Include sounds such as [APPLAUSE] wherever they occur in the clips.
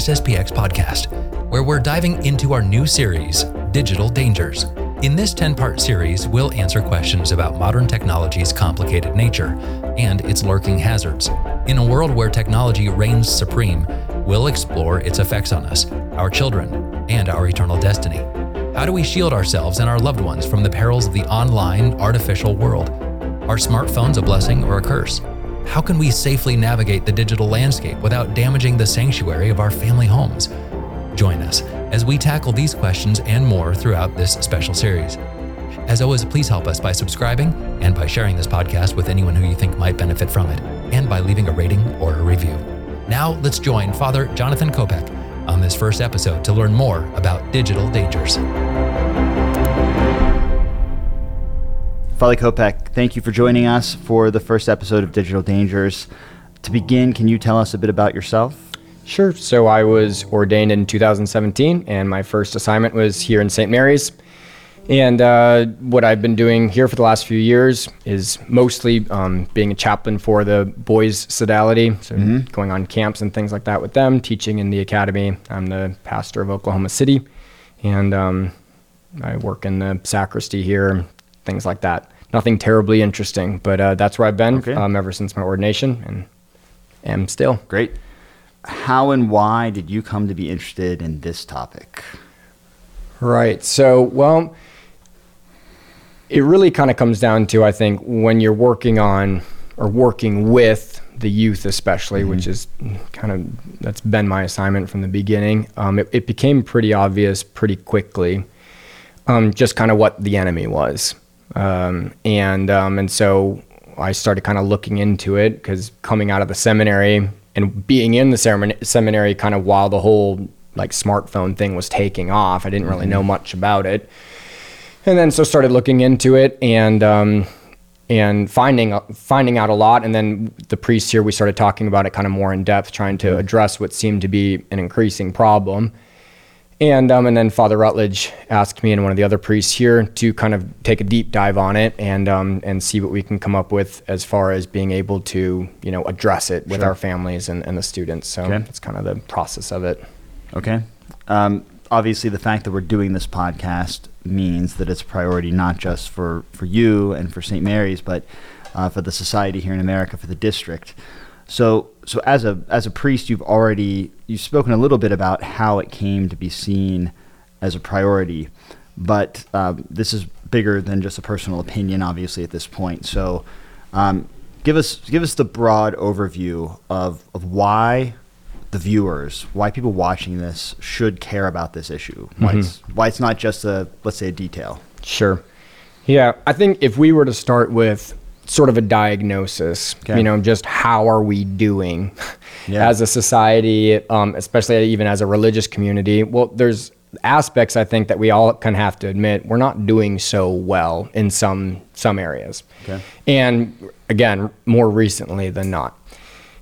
SSPX podcast, where we're diving into our new series, Digital Dangers. In this 10 part series, we'll answer questions about modern technology's complicated nature and its lurking hazards. In a world where technology reigns supreme, we'll explore its effects on us, our children, and our eternal destiny. How do we shield ourselves and our loved ones from the perils of the online, artificial world? Are smartphones a blessing or a curse? How can we safely navigate the digital landscape without damaging the sanctuary of our family homes? Join us as we tackle these questions and more throughout this special series. As always, please help us by subscribing and by sharing this podcast with anyone who you think might benefit from it, and by leaving a rating or a review. Now, let's join Father Jonathan Kopec on this first episode to learn more about digital dangers. Father Kopec, thank you for joining us for the first episode of Digital Dangers. To begin, can you tell us a bit about yourself? Sure. So I was ordained in 2017, and my first assignment was here in St. Mary's. And uh, what I've been doing here for the last few years is mostly um, being a chaplain for the boys' sodality, so mm-hmm. going on camps and things like that with them, teaching in the academy. I'm the pastor of Oklahoma City, and um, I work in the sacristy here, things like that. Nothing terribly interesting, but uh, that's where I've been okay. um, ever since my ordination, and am still. Great. How and why did you come to be interested in this topic? Right. So, well, it really kind of comes down to I think when you're working on or working with the youth, especially, mm-hmm. which is kind of that's been my assignment from the beginning. Um, it, it, became pretty obvious pretty quickly, um, just kind of what the enemy was. Um, and um, and so I started kind of looking into it because coming out of the seminary and being in the seminary kind of while the whole like smartphone thing was taking off, I didn't really mm-hmm. know much about it. And then so started looking into it and um, and finding finding out a lot. And then the priests here, we started talking about it kind of more in depth, trying to mm-hmm. address what seemed to be an increasing problem. And um, and then Father Rutledge asked me and one of the other priests here to kind of take a deep dive on it and um, and see what we can come up with as far as being able to you know address it with sure. our families and, and the students. So okay. that's kind of the process of it. Okay. Um, obviously, the fact that we're doing this podcast means that it's a priority not just for for you and for St. Mary's, but uh, for the society here in America, for the district. So, so as a as a priest, you've already you've spoken a little bit about how it came to be seen as a priority, but um, this is bigger than just a personal opinion, obviously at this point. So, um, give us give us the broad overview of of why the viewers, why people watching this should care about this issue, why mm-hmm. it's why it's not just a let's say a detail. Sure. Yeah, I think if we were to start with sort of a diagnosis. Okay. You know, just how are we doing [LAUGHS] yeah. as a society, um, especially even as a religious community? Well, there's aspects I think that we all kind of have to admit we're not doing so well in some some areas, okay. and again, more recently than not.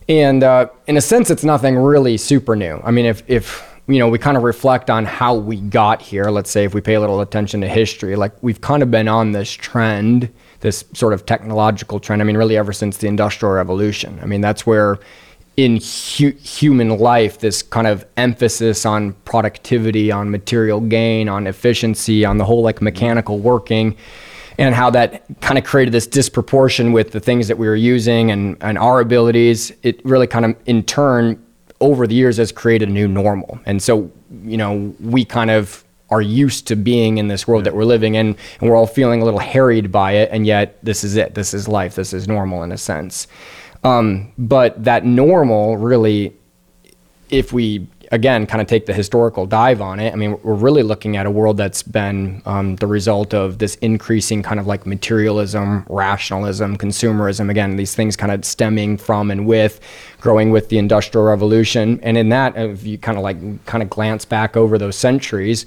And uh, in a sense, it's nothing really super new. I mean, if if you know we kind of reflect on how we got here, let's say if we pay a little attention to history, like we've kind of been on this trend this sort of technological trend. I mean, really ever since the Industrial Revolution. I mean, that's where in hu- human life, this kind of emphasis on productivity, on material gain, on efficiency, on the whole like mechanical working, and how that kind of created this disproportion with the things that we were using and, and our abilities. It really kind of, in turn, over the years has created a new normal. And so, you know, we kind of are used to being in this world that we're living in and we're all feeling a little harried by it and yet this is it. This is life. This is normal in a sense. Um, but that normal really if we again kind of take the historical dive on it i mean we're really looking at a world that's been um, the result of this increasing kind of like materialism rationalism consumerism again these things kind of stemming from and with growing with the industrial revolution. And in that if you kind of like kind of glance back over those centuries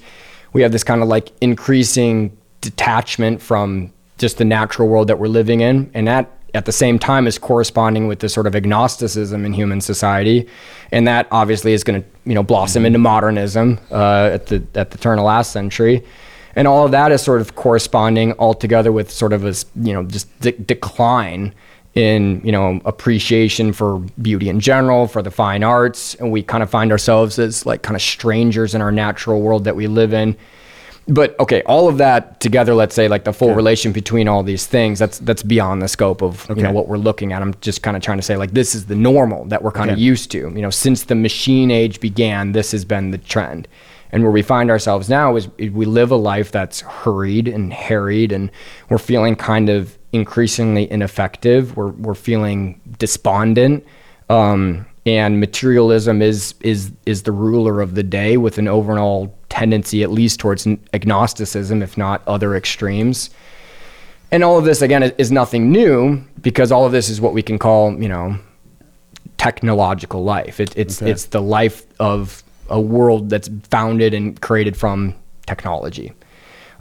we have this kind of like increasing detachment from just the natural world that we're living in and that at the same time is corresponding with this sort of agnosticism in human society and that obviously is going to you know blossom into modernism uh, at the at the turn of last century. And all of that is sort of corresponding altogether with sort of a you know just de- decline in you know appreciation for beauty in general for the fine arts. And we kind of find ourselves as like kind of strangers in our natural world that we live in. But okay all of that together let's say like the full relation between all these things that's that's beyond the scope of okay. you know what we're looking at. I'm just kind of trying to say like this is the normal that we're kind of used to. You know since the machine age began this has been the trend. And where we find ourselves now is we live a life that's hurried and harried, and we're feeling kind of increasingly ineffective. We're, we're feeling despondent. Um, and materialism is, is, is the ruler of the day with an overall tendency, at least towards agnosticism, if not other extremes. And all of this, again, is nothing new because all of this is what we can call, you know, technological life. It, it's, okay. it's the life of a world that's founded and created from technology.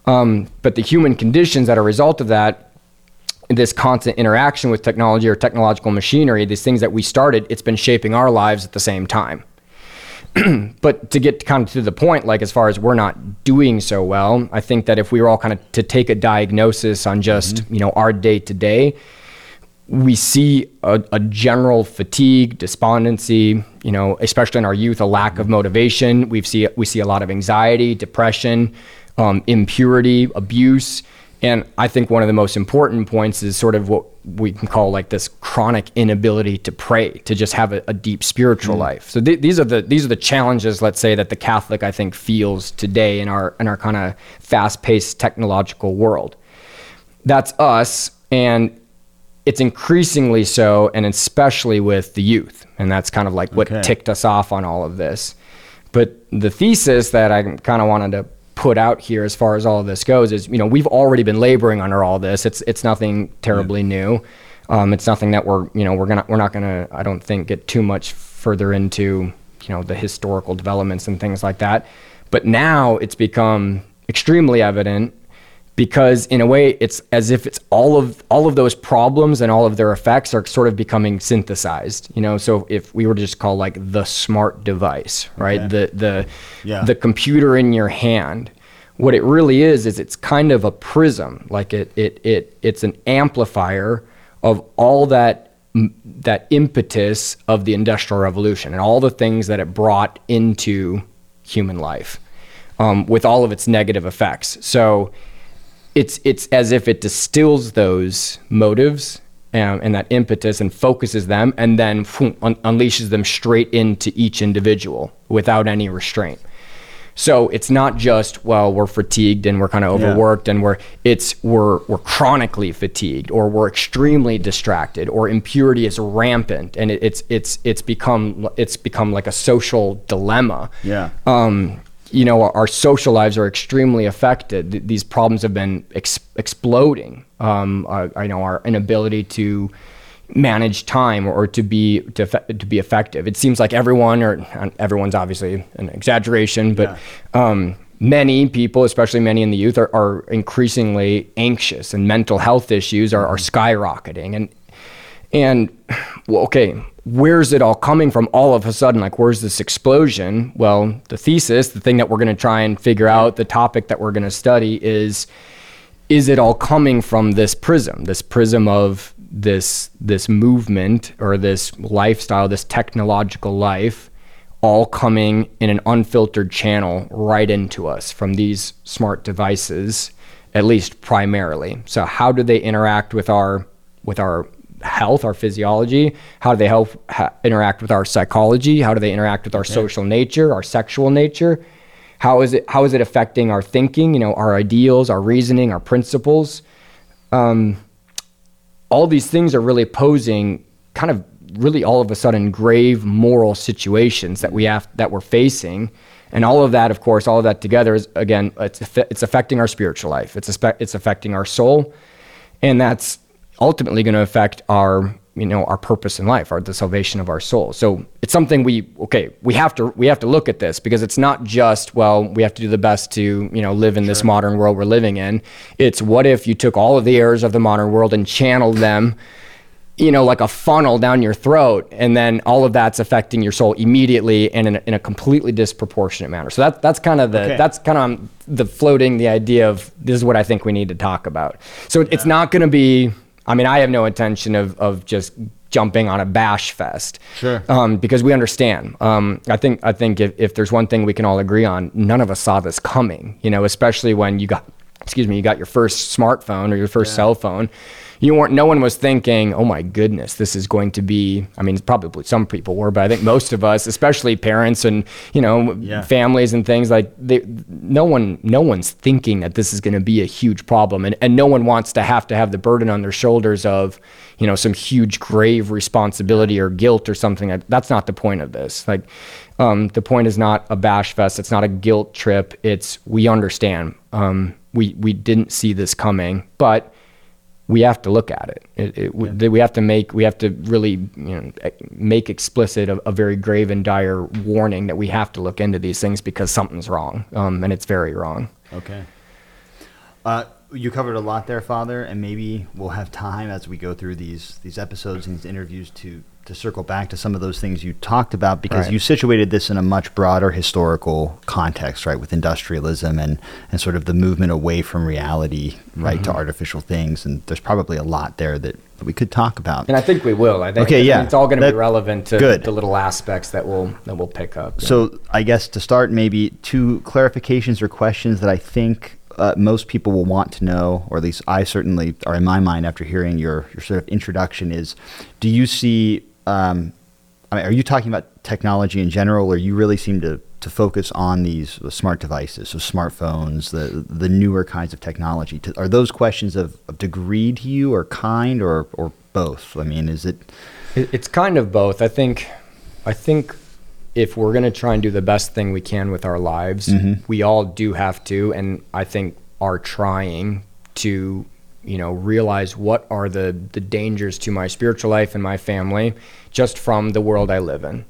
Um, but the human conditions that are a result of that, this constant interaction with technology or technological machinery, these things that we started, it's been shaping our lives at the same time. [CLEARS THROAT] but to get kind of to the point, like as far as we're not doing so well, I think that if we were all kind of to take a diagnosis on just mm-hmm. you know our day to day, we see a, a, general fatigue, despondency, you know, especially in our youth, a lack of motivation. We see we see a lot of anxiety, depression, um, impurity, abuse, and I think one of the most important points is sort of what we can call like this chronic inability to pray, to just have a, a deep spiritual mm. life. So th- these are the these are the challenges, let's say, that the Catholic I think feels today in our in our kind of fast-paced technological world. That's us, and it's increasingly so, and especially with the youth. And that's kind of like what okay. ticked us off on all of this. But the thesis that I kind of wanted to put out here as far as all of this goes is, you know, we've already been laboring under all this. It's it's nothing terribly yeah. new. Um, it's nothing that we're, you know, we're gonna we're not gonna I don't think get too much further into, you know, the historical developments and things like that. But now it's become extremely evident because in a way it's as if it's all of all of those problems and all of their effects are sort of becoming synthesized you know so if we were to just call like the smart device right okay. the the yeah. the computer in your hand what it really is is it's kind of a prism like it it it it's an amplifier of all that that impetus of the industrial revolution and all the things that it brought into human life um, with all of its negative effects so it's it's as if it distills those motives um, and that impetus and focuses them and then un- unleashes them straight into each individual without any restraint. So it's not just well we're fatigued and we're kind of overworked yeah. and we're it's we're we're chronically fatigued or we're extremely distracted or impurity is rampant and it, it's it's it's become it's become like a social dilemma. Yeah. Um you know, our, our, social lives are extremely affected. Th- these problems have been ex- exploding. Um, uh, I know our inability to manage time or, to be to, to be effective. It seems like everyone, or everyone's obviously an exaggeration, but yeah. um, many people, especially many in the youth, are, are increasingly anxious, and mental health issues are, are skyrocketing. And and well, okay, where's it all coming from all of a sudden? Like, where's this explosion? Well, the thesis, the thing that we're going to try and figure out, the topic that we're going to study is is it all coming from this prism, this prism of this this movement or this lifestyle, this technological life, all coming in an unfiltered channel right into us from these smart devices, at least primarily. So how do they interact with our with our health, our physiology? How do they help ha- interact with our psychology? How do they interact with our okay. social nature, our sexual nature? How is it how is it affecting our thinking? You know, our ideals, our reasoning, our principles. Um, all these things are really posing kind of really all of a sudden grave moral situations that we have that we're facing and all of that of course all of that together is again it's it's affecting our spiritual life it's it's affecting our soul and that's ultimately going to affect our you know our purpose in life our the salvation of our soul so it's something we okay we have to we have to look at this because it's not just well we have to do the best to you know live in sure. this modern world we're living in it's what if you took all of the errors of the modern world and channeled them you know like a funnel down your throat and then all of that's affecting your soul immediately and in a, in a completely disproportionate manner so that, that's kind of the okay. that's kind of um, the floating the idea of this is what i think we need to talk about so yeah. it's not going to be I mean, I have no intention of of just jumping on a bash fest. Sure. Um, because we understand. Um, I think I think if, if there's one thing we can all agree on, none of us saw this coming. You know, especially when you got, excuse me, you got your first smartphone or your first yeah. cell phone you weren't no one was thinking oh my goodness this is going to be i mean probably some people were but i think most of us especially parents and you know yeah. families and things like they, no one no one's thinking that this is going to be a huge problem and, and no one wants to have to have the burden on their shoulders of you know some huge grave responsibility or guilt or something that's not the point of this like um, the point is not a bash fest it's not a guilt trip it's we understand um, we we didn't see this coming but we have to look at it. it, it yeah. we, have to make we have to really you know make explicit a, a, very grave and dire warning that we have to look into these things because something's wrong, um, and it's very wrong. Okay. Uh, you covered a lot there, Father, and maybe we'll have time as we go through these these episodes and these interviews to to circle back to some of those things you talked about because right. you situated this in a much broader historical context, right, with industrialism and, and sort of the movement away from reality, right, mm-hmm. to artificial things. And there's probably a lot there that, that we could talk about. And I think we will. I think, okay, yeah. it's all going to be relevant to good. the little aspects that we'll that we'll pick up. So know? I guess to start, maybe two clarifications or questions that I think uh, most people will want to know, or at least I certainly are in my mind after hearing your, your sort of introduction, is do you see um, I mean, are you talking about technology in general, or you really seem to, to focus on these smart devices, so smartphones, the the newer kinds of technology? To, are those questions of, of degree to you, or kind, or or both? I mean, is it? It's kind of both. I think, I think, if we're going to try and do the best thing we can with our lives, mm-hmm. we all do have to, and I think are trying to you know realize what are the the dangers to my spiritual life and my family just from the world I live in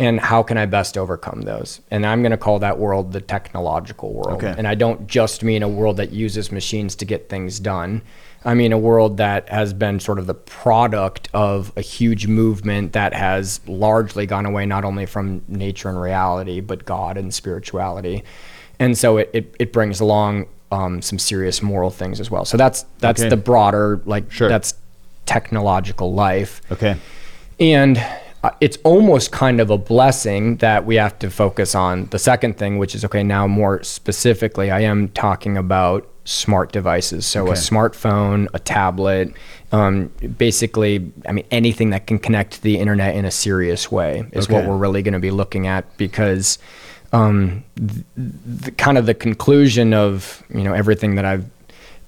and how can I best overcome those? And I'm going to call that world the technological world. Okay. And I don't just mean a world that uses machines to get things done. I mean a world that has been sort of the product of a huge movement that has largely gone away not only from nature and reality, but God and spirituality. And so it, it, it brings along um, some serious moral things as well. So that's that's okay. the broader like sure. that's technological life. Okay. And uh, it's almost kind of a blessing that we have to focus on the second thing, which is okay. Now more specifically, I am talking about smart devices. So okay. a smartphone, a tablet, um, basically, I mean anything that can connect to the internet in a serious way is okay. what we're really going to be looking at because um, the, the, kind of the conclusion of you know everything that I've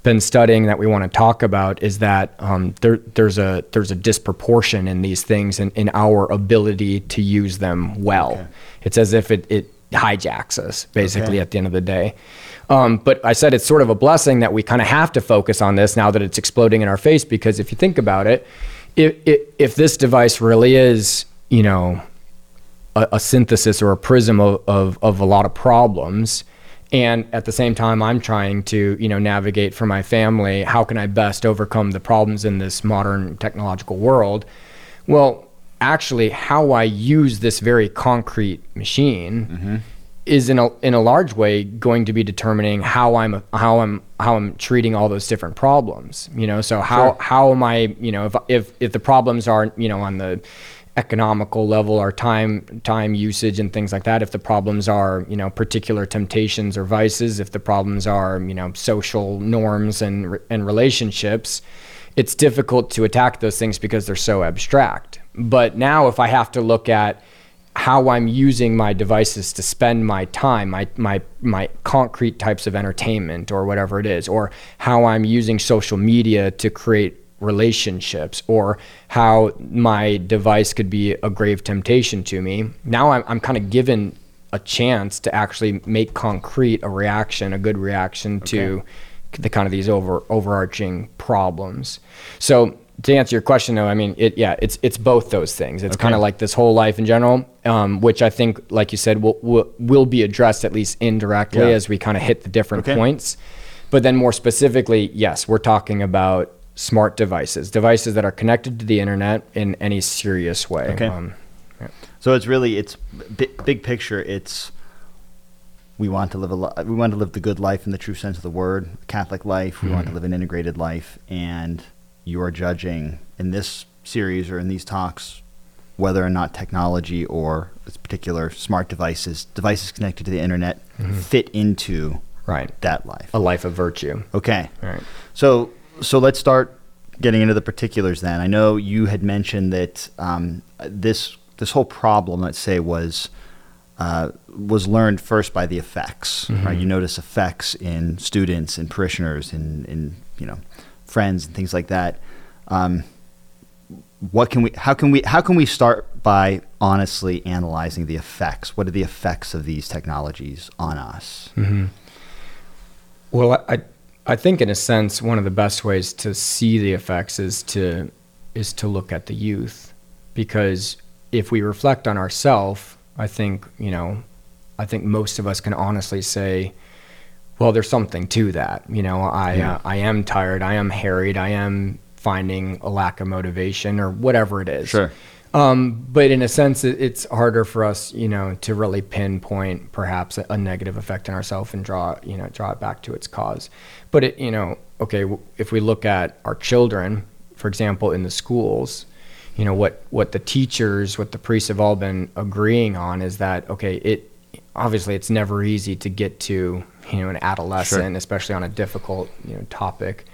been studying that we want to talk about is that um, there, there's a there's a disproportion in these things and in, in our ability to use them well. Okay. It's as if it, it hijacks us basically okay. at the end of the day. Um, but I said it's sort of a blessing that we kind of have to focus on this now that it's exploding in our face because if you think about it, if, if, if this device really is you know a, a synthesis or a prism of, of, of a lot of problems and at the same time i'm trying to you know navigate for my family how can i best overcome the problems in this modern technological world well actually how i use this very concrete machine mm-hmm. is in a in a large way going to be determining how i'm how i'm how i'm treating all those different problems you know so how sure. how am i you know if if if the problems are you know on the economical level our time time usage and things like that. If the problems are you know particular temptations or vices if the problems are you know social norms and and relationships it's difficult to attack those things because they're so abstract. But now if i have to look at how i'm using my devices to spend my time my my my concrete types of entertainment or whatever it is or how i'm using social media to create relationships or how my device could be a grave temptation to me. Now I'm, I'm kind of given a chance to actually make concrete a reaction, a good reaction okay. to the kind of these over overarching problems. So to answer your question though, I mean, it, yeah, it's, it's both those things. It's okay. kind of like this whole life in general, um, which I think, like you said, will, will, will be addressed at least indirectly yeah. as we kind of hit the different okay. points. But then more specifically, yes, we're talking about smart devices, devices that are connected to the internet in any serious way. Okay. Um, yeah. So it's really it's big, big picture. It's we want to live a li- we want to live the good life in the true sense of the word, a Catholic life. We mm-hmm. want to mm-hmm. live an integrated life, and you are judging in this series or in these talks whether or not technology or this particular smart devices, devices connected to the internet, mm-hmm. fit into right that life, a life of virtue. Okay. Right. So so let's start getting into the particulars. Then I know you had mentioned that um, this this whole problem, let's say, was. Uh, was learned first by the effects, mm-hmm. right? You notice effects in students and parishioners and in you know friends and things like that. Um, what can we how can we how can we start by honestly analyzing the effects what are the effects of these technologies on us mm-hmm. well i i think in a sense one of the best ways to see the effects is to is to look at the youth because if we reflect on ourselves i think you know i think most of us can honestly say well there's something to that you know i yeah. uh, i am tired i am harried i am finding a lack of motivation or whatever it is. Sure. Um, but in a sense, it, it's harder for us, you know, to really pinpoint perhaps a, a negative effect on ourselves and draw, you know, draw it back to its cause. But it, you know, okay, if we look at our children, for example, in the schools, you know, what what the teachers, what the priests have all been agreeing on is that okay, it obviously it's never easy to get to, you know, an adolescent, sure. especially on a difficult, you know, topic.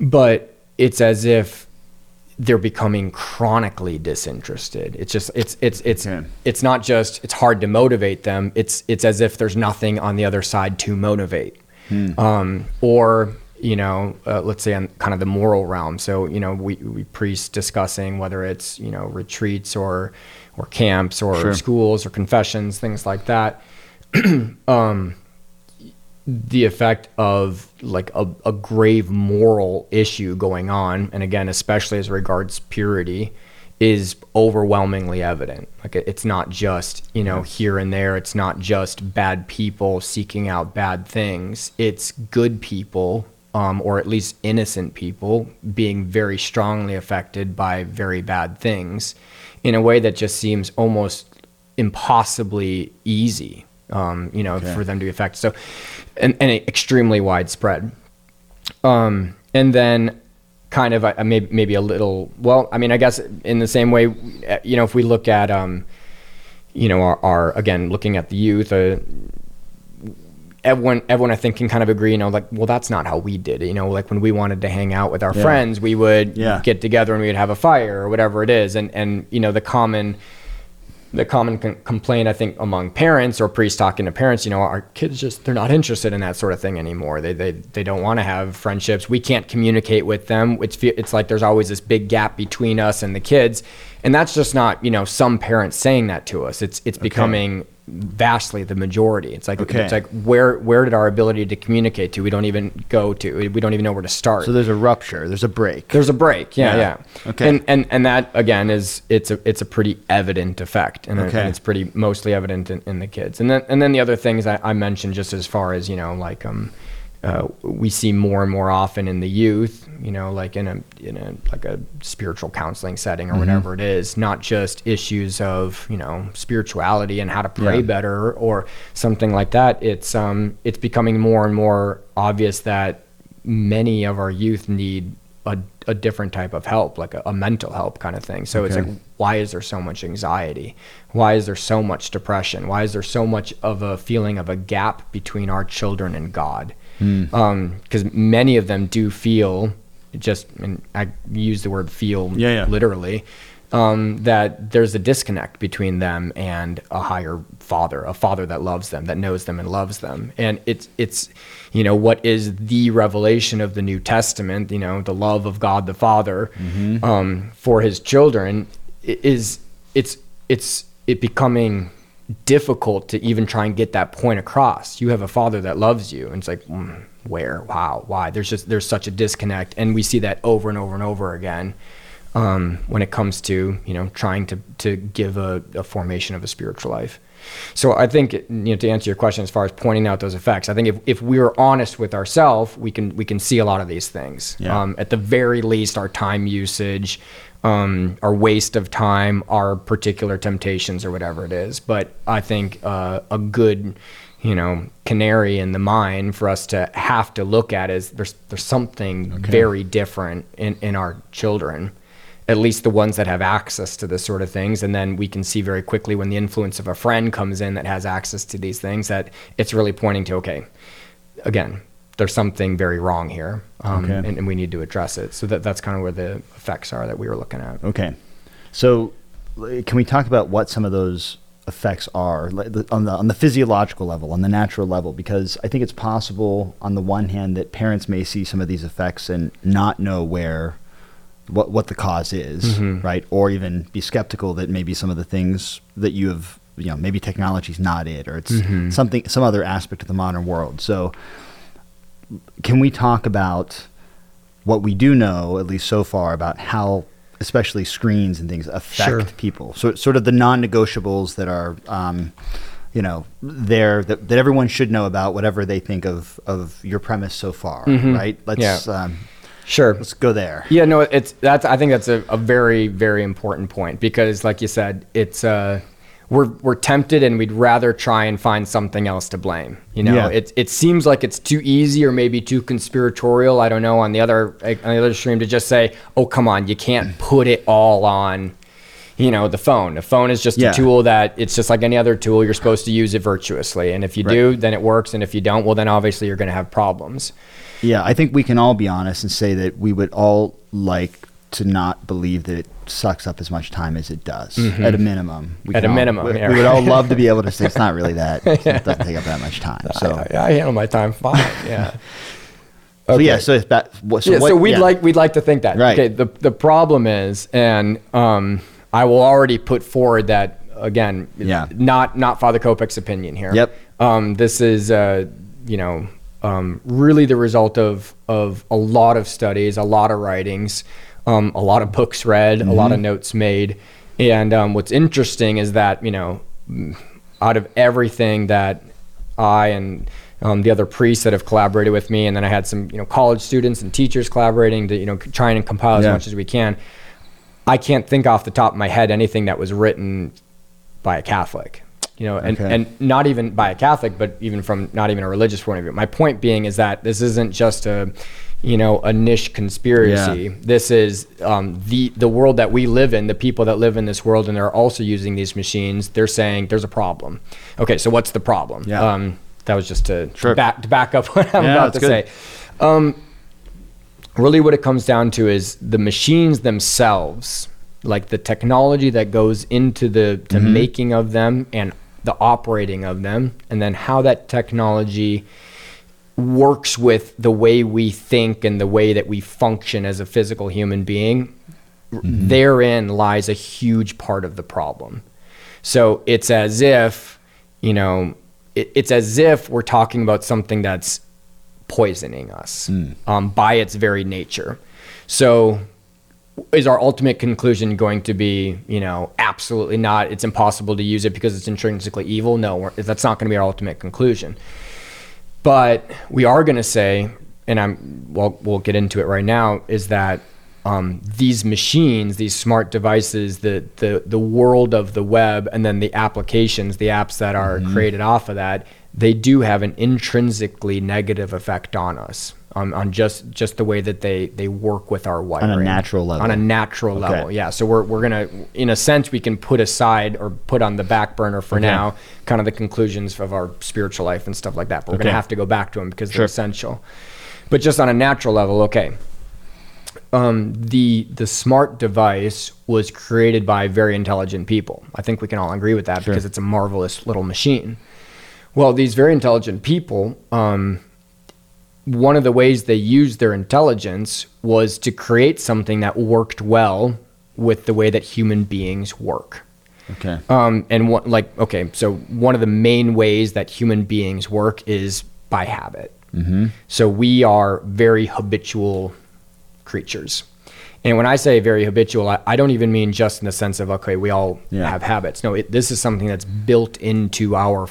But it's as if they're becoming chronically disinterested. It's just it's it's it's it's not just it's hard to motivate them. It's it's as if there's nothing on the other side to motivate. Hmm. Um, or you know, uh, let's say on kind of the moral realm. So you know, we we priests discussing whether it's you know retreats or or camps or sure. schools or confessions, things like that. [CLEARS THROAT] um, the effect of like a, a, grave moral issue going on and again especially as regards purity is overwhelmingly evident like it's not just you know here and there it's not just bad people seeking out bad things it's good people um, or at least innocent people being very strongly affected by very bad things in a way that just seems almost impossibly easy um, you know, okay. for them to be affected. So, and, and extremely widespread. Um, and then kind of uh, maybe, maybe a little, well, I mean, I guess in the same way, you know, if we look at, um, you know, our, our, again, looking at the youth, uh, everyone, everyone I think can kind of agree, you know, like, well, that's not how we did it. You know, like when we wanted to hang out with our yeah. friends, we would yeah. get together and we'd have a fire or whatever it is. And, and, you know, the common, the common con- complaint I think among parents or priests talking to parents, you know, our kids just they're not interested in that sort of thing anymore. They they they don't want to have friendships. We can't communicate with them. It's it's like there's always this big gap between us and the kids, and that's just not you know some parents saying that to us. It's it's okay. becoming vastly the majority. It's like okay. it's like where where did our ability to communicate to? We don't even go to. We don't even know where to start. So there's a rupture. There's a break. There's a break. Yeah, yeah. yeah. Okay. And and and that again is it's a it's a pretty evident effect, and, okay. and it's pretty mostly evident in, in, the kids. And then and then the other things I, I mentioned just as far as you know like um uh, we see more and more often in the youth, you know, like in a in a like a spiritual counseling setting or mm-hmm. whatever it is, not just issues of you know spirituality and how to pray yeah. better or something like that. It's um it's becoming more and more obvious that many of our youth need a, a different type of help, like a, a mental help kind of thing. So okay. it's like, why is there so much anxiety? Why is there so much depression? Why is there so much of a feeling of a gap between our children and God? Because mm. um, many of them do feel just and I use the word feel yeah, yeah. literally um, that there's a disconnect between them and a higher father, a father that loves them, that knows them and loves them. And it's it's you know what is the revelation of the New Testament, you know, the love of God the Father mm-hmm. um, for His children is it's it's it becoming difficult to even try and get that point across. You have a father that loves you, and it's like, mm, where, wow, why? There's just there's such a disconnect, and we see that over and over and over again um, when it comes to you know trying to to give a, a, formation of a spiritual life. So I think you know to answer your question as far as pointing out those effects, I think if, if we are honest with ourselves, we can we can see a lot of these things. Yeah. Um, at the very least, our time usage, um, our waste of time, our particular temptations, or whatever it is. But I think uh, a good you know canary in the mine for us to have to look at is there's there's something okay. very different in in our children at least the ones that have access to this sort of things and then we can see very quickly when the influence of a friend comes in that has access to these things that it's really pointing to okay again there's something very wrong here um, okay. and, and, we need to address it so that that's kind of where the effects are that we were looking at okay so can we talk about what some of those effects are on the on the physiological level, on the natural level, because I think it's possible on the one hand that parents may see some of these effects and not know where what what the cause is, mm-hmm. right? Or even be skeptical that maybe some of the things that you have, you know, maybe technology's not it, or it's mm-hmm. something some other aspect of the modern world. So, can we talk about what we do know, at least so far, about how especially screens and things affect sure. people. So sort of the non-negotiables that are, um, you know, there that, that everyone should know about, whatever they think of of your premise so far, mm-hmm. right? Let's yeah. um, sure let's go there. Yeah, no, it's that's I think that's a, a very very important point because, like you said, it's. Uh, we're we're tempted and we'd rather try and find something else to blame. You know, yeah. it it seems like it's too easy or maybe too conspiratorial. I don't know on the other eh, on the other stream to just say, oh come on, you can't put it all on. You know, the phone. The phone is just yeah. a tool that it's just like any other tool. You're supposed to use it virtuously, and if you right. do, then it works. And if you don't, well, then obviously you're going to have problems. Yeah, I think we can all be honest and say that we would all like to not believe that it sucks up as much time as it does mm-hmm. at a minimum. We at a all, minimon, we, yeah. we, would all love to be able to say it's not really [LAUGHS] that. It doesn't take up that much time. So I, I handle my time fine. Yeah. [LAUGHS] Okay. So yeah, so it's that. So, yeah, what, so we'd yeah. like we'd like to think that. Right. Okay. The the problem is, and um, I will already put forward that again. Yeah. Not not Father Kopec's opinion here. Yep. Um, this is uh, you know um, really the result of of a lot of studies, a lot of writings um, a lot of books read, mm-hmm. a lot of mm-hmm. notes made. And um, what's interesting is that, you know, out of everything that I and um, the other priests that have collaborated with me, and then I had some, you know, college students and teachers collaborating to, you know, try and compile as yeah. much as we can. I can't think off the top of my head anything that was written by a Catholic, you know, and, okay. and not even by a Catholic, but even from not even a religious point of view. My point being is that this isn't just a, you know a niche conspiracy. Yeah. This is um, the the world that we live in. The people that live in this world and they're also using these machines. They're saying there's a problem. Okay, so what's the problem? Yeah. Um, that was just to, sure. back to back up [LAUGHS] what I'm yeah, about to good. say. Um, really, what it comes down to is the machines themselves, like the technology that goes into the the mm-hmm. making of them and the operating of them, and then how that technology works with the way we think and the way that we function as a physical human being, mm-hmm. therein lies a huge part of the problem. So it's as if, you know, it, it's as if we're talking about something that's poisoning us mm. um, by its very nature. So is our ultimate conclusion going to be, you know, absolutely not, it's impossible to use it because it's intrinsically evil? No, that's not going to be our ultimate conclusion. But we are going to say, and I'm well, we'll get into it right now, is that um, these machines, these smart devices, the the the world of the web, and then the applications, the apps that are mm-hmm. created off of that, they do have an intrinsically negative effect on us on, on just just the way that they they work with our wiring on a natural level. On a natural okay. level, yeah. So we're we're gonna, in a sense, we can put aside or put on the back burner for okay. now, kind of the conclusions of our spiritual life and stuff like that. But we're okay. gonna have to go back to them because sure. they're essential. But just on a natural level, okay. Um, the the smart device was created by very intelligent people. I think we can all agree with that sure. because it's a marvelous little machine. Well, these very intelligent people. Um, one of the ways they used their intelligence was to create something that worked well with the way that human beings work. Okay. Um, and what, like, okay, so one of the main ways that human beings work is by habit. Mm-hmm. So we are very habitual creatures. And when I say very habitual, I, I, don't even mean just in the sense of, okay, we all yeah. have habits. No, it, this is something that's built into our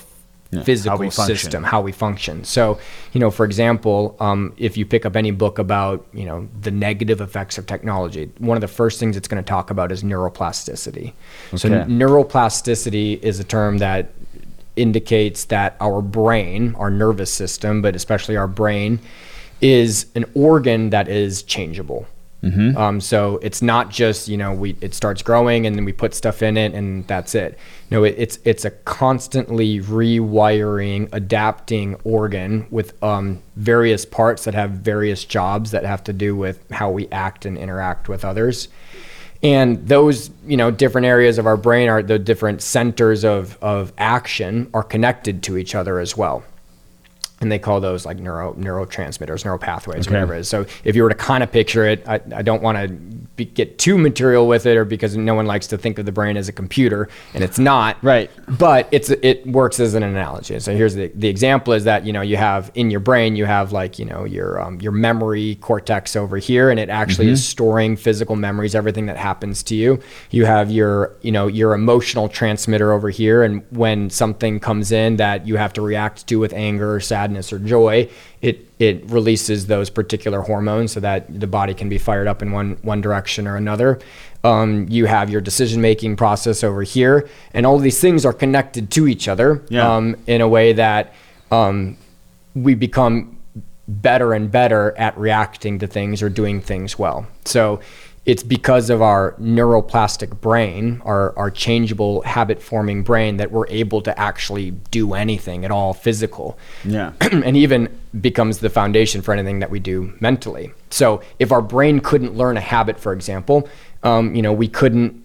yeah, physical how system, how we function. So, you know, for example, um, if you pick up any book about, you know, the negative effects of technology, one of the first things it's going to talk about is neuroplasticity. Okay. So, neuroplasticity is a term that indicates that our brain, our nervous system, but especially our brain, is an organ that is changeable. Mm-hmm. Um, so it's not just you know we it starts growing and then we put stuff in it and that's it. No, it, it's it's a constantly rewiring, adapting organ with um, various parts that have various jobs that have to do with how we act and interact with others. And those you know different areas of our brain are the different centers of of action are connected to each other as well and they call those like neuro neurotransmitters, neural pathways, okay. whatever it is. So if you were to kind of picture it, I, I don't want to get too material with it, or because no one likes to think of the brain as a computer, and it's not. Right. But it's it works as an analogy. So here's the the example is that you know you have in your brain you have like you know your um, your memory cortex over here, and it actually mm-hmm. is storing physical memories, everything that happens to you. You have your you know your emotional transmitter over here, and when something comes in that you have to react to with anger or sadness sadness or joy, it it releases those particular hormones so that the body can be fired up in one one direction or another. Um, you have your decision making process over here, and all these things are connected to each other yeah. um, in a way that um, we become better and better at reacting to things or doing things well. So it's because of our neuroplastic brain, our, our changeable habit forming brain, that we're able to actually do anything at all physical. Yeah. [CLEARS THROAT] and even becomes the foundation for anything that we do mentally. So if our brain couldn't learn a habit, for example, um, you know, we couldn't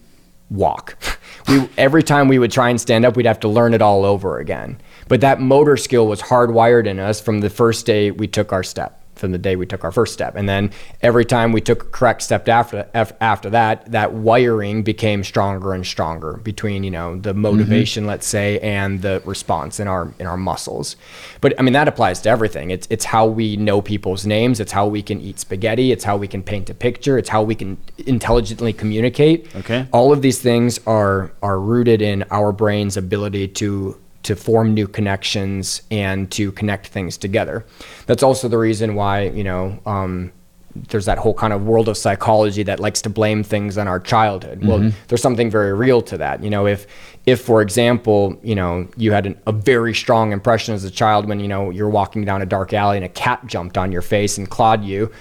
walk. [LAUGHS] we, every time we would try and stand up, we'd have to learn it all over again. But that motor skill was hardwired in us from the first day we took our step from the day we took our first step. And then every time we took a correct step after after that, that wiring became stronger and stronger between you know the motivation, mm-hmm. let's say, and the response in our in our muscles. But I mean that applies to everything. It's it's how we know people's names. It's how we can eat spaghetti. It's how we can paint a picture. It's how we can intelligently communicate. Okay. All of these things are are rooted in our brain's ability to to form new connections and to connect things together. That's also the reason why, you know, um, there's that whole kind of world of psychology that likes to blame things on our childhood. Mm-hmm. Well, there's something very real to that. You know, if if for example, you know, you had an, a very strong impression as a child when you know you're walking down a dark alley and a cat jumped on your face and clawed you,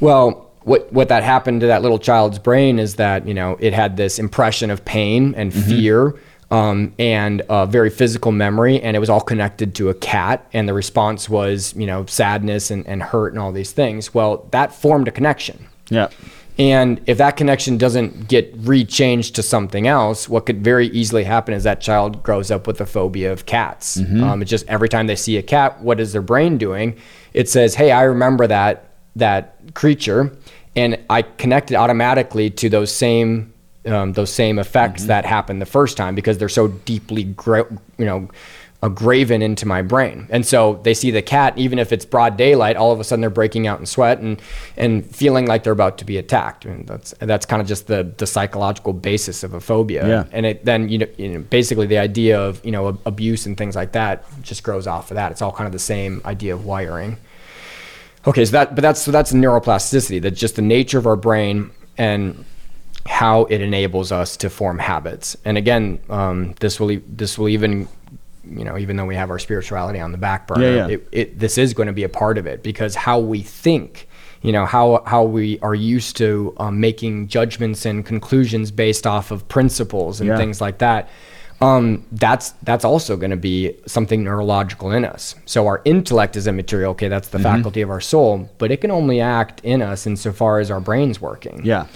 well, what what that happened to that little child's brain is that you know it had this impression of pain and mm-hmm. fear um, and a very physical memory, and it was all connected to a cat. And the response was, you know, sadness and, and hurt and all these things. Well, that formed a connection. Yeah. And if that connection doesn't get rechanged to something else, what could very easily happen is that child grows up with a phobia of cats. Mm-hmm. Um, it's just every time they see a cat, what is their brain doing? It says, "Hey, I remember that that creature," and I connected automatically to those same um, those same effects mm-hmm. that happened the first time because they're so deeply, gra- you know, uh, graven into my brain. And so they see the cat, even if it's broad daylight, all of a sudden they're breaking out in sweat and and feeling like they're about to be attacked. And that's that's kind of just the the psychological basis of a phobia. Yeah. And it then you know, you know basically the idea of you know abuse and things like that just grows off of that. It's all kind of the same idea of wiring. Okay, so that but that's so that's neuroplasticity. That's just the nature of our brain and how it enables us to form habits. And again, um, this will this will even you know even though we have our spirituality on the back burner, yeah, yeah. It, it, this is going to be a part of it because how we think. You know how how we are used to um, making judgments and conclusions based off of principles and yeah. things like that. Um, that's that's also going to be something neurological in us. So our intellect is immaterial. Okay, that's the mm-hmm. faculty of our soul, but it can only act in us insofar as our brain's working. Yeah.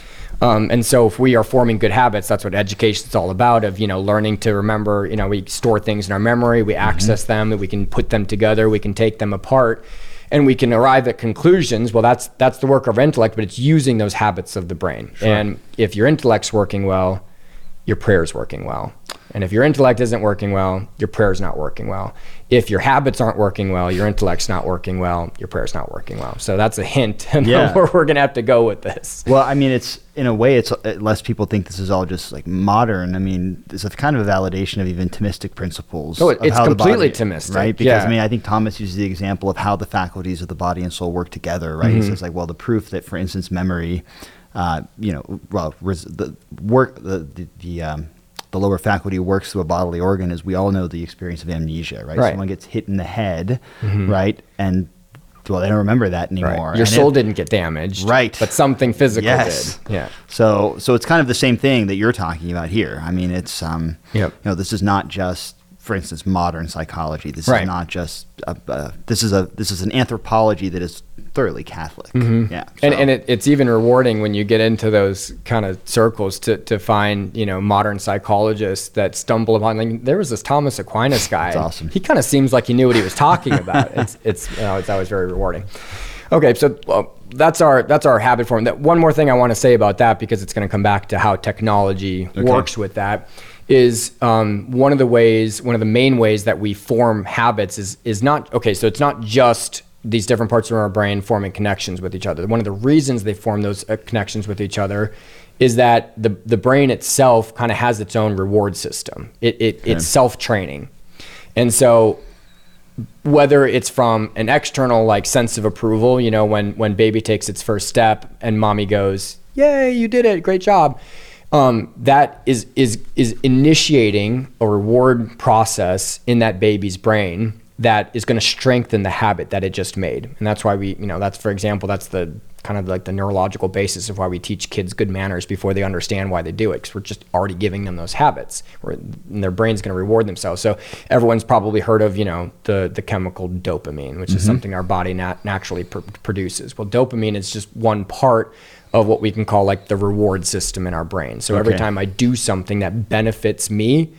Um, and so if we are forming good habits, that's what education is all about of, you know, learning to remember, you know, we store things in our memory, we mm-hmm. access them, we can put them together, we can take them apart and we can arrive at conclusions. Well, that's, that's the work of intellect, but it's using those habits of the brain. Sure. And if your intellect's working well, your prayer's working well. And if your intellect isn't working well, your prayer's not working well. If your habits aren't working well, your intellect's not working well, your prayer's not working well. So that's a hint yeah. [LAUGHS] where we're going to have to go with this. Well, I mean, it's in a way, it's less people think this is all just like modern. I mean, it's a kind of a validation of even Thomistic principles. Oh, it's completely body, Thomistic, right? Because yeah. I mean, I think Thomas uses the example of how the faculties of the body and soul work together, right? Mm-hmm. He says like, well, the proof that, for instance, memory, uh, you know, well, res- the work, the the, the um, the lower faculty works through a bodily organ is we all know the experience of amnesia, right? right. Someone gets hit in the head, mm-hmm. right? And well, they don't remember that anymore. Right. Your and soul it, didn't get damaged, right? But something physical yes. did. Yeah. So, so it's kind of the same thing that you're talking about here. I mean, it's um, yep. you know, this is not just for instance, modern psychology. This right. is not just a, a, this is a this is an anthropology that is thoroughly Catholic. Mm-hmm. Yeah, so. and and it, it's even rewarding when you get into those kind of circles to to find you know modern psychologists that stumble upon. Like, there was this Thomas Aquinas guy. That's awesome. He kind of seems like he knew what he was talking about. [LAUGHS] it's it's you know, it's always very rewarding. Okay, so well, that's our that's our habit form. That one more thing I want to say about that because it's going to come back to how technology okay. works with that is um, one of the ways, one of the main ways that we form habits is is not okay. So it's not just these different parts of our brain forming connections with each other. One of the reasons they form those uh, connections with each other is that the the brain itself kind of has its own reward system. It, it okay. it's self training, and so whether it's from an external like sense of approval, you know, when when baby takes its first step and mommy goes, "Yay, you did it! Great job." um, that is is is initiating a reward process in that baby's brain that is going to strengthen the habit that it just made and that's why we you know that's for example that's the kind of like the neurological basis of why we teach kids good manners before they understand why they do it because we're just already giving them those habits where their brain's going to reward themselves so everyone's probably heard of you know the the chemical dopamine which mm-hmm. is something our body nat- naturally pr- produces well dopamine is just one part of what we can call like the reward system in our brain. So okay. every time I do something that benefits me,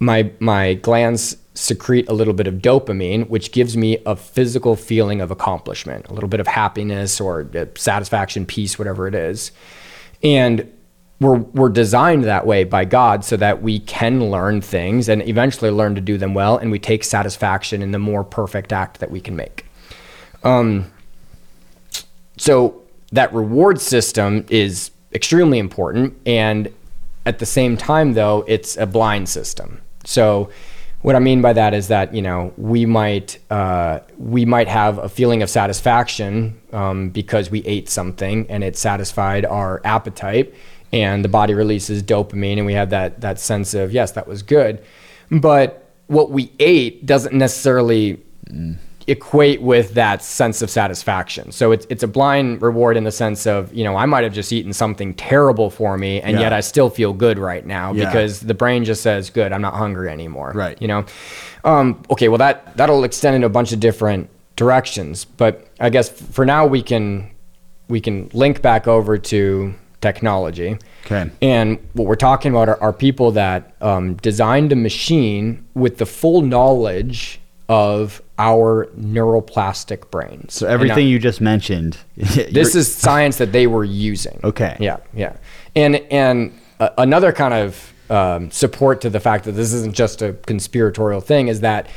my my glands secrete a little bit of dopamine, which gives me a physical feeling of accomplishment, a little bit of happiness or satisfaction, peace, whatever it is. And we're we're designed that way by God so that we can learn things and eventually learn to do them well, and we take satisfaction in the more perfect act that we can make. Um, so that reward system is extremely important. And at the same time, though, it's a blind system. So, what I mean by that is that you know we might uh, we might have a feeling of satisfaction um, because we ate something and it satisfied our appetite, and the body releases dopamine, and we have that that sense of yes, that was good. But what we ate doesn't necessarily mm equate with that sense of satisfaction. So it's it's a blind reward in the sense of, you know, I might have just eaten something terrible for me and yeah. yet I still feel good right now yeah. because the brain just says, "Good, I'm not hungry anymore." Right. You know. Um, okay, well that that'll extend into a bunch of different directions, but I guess for now we can we can link back over to technology. Okay. And what we're talking about are, are people that um, designed a machine with the full knowledge of our neuroplastic brains. So everything you just mentioned, [LAUGHS] this is science that they were using. Okay. Yeah, yeah. And and uh, another kind of um, support to the fact that this isn't just a conspiratorial thing is that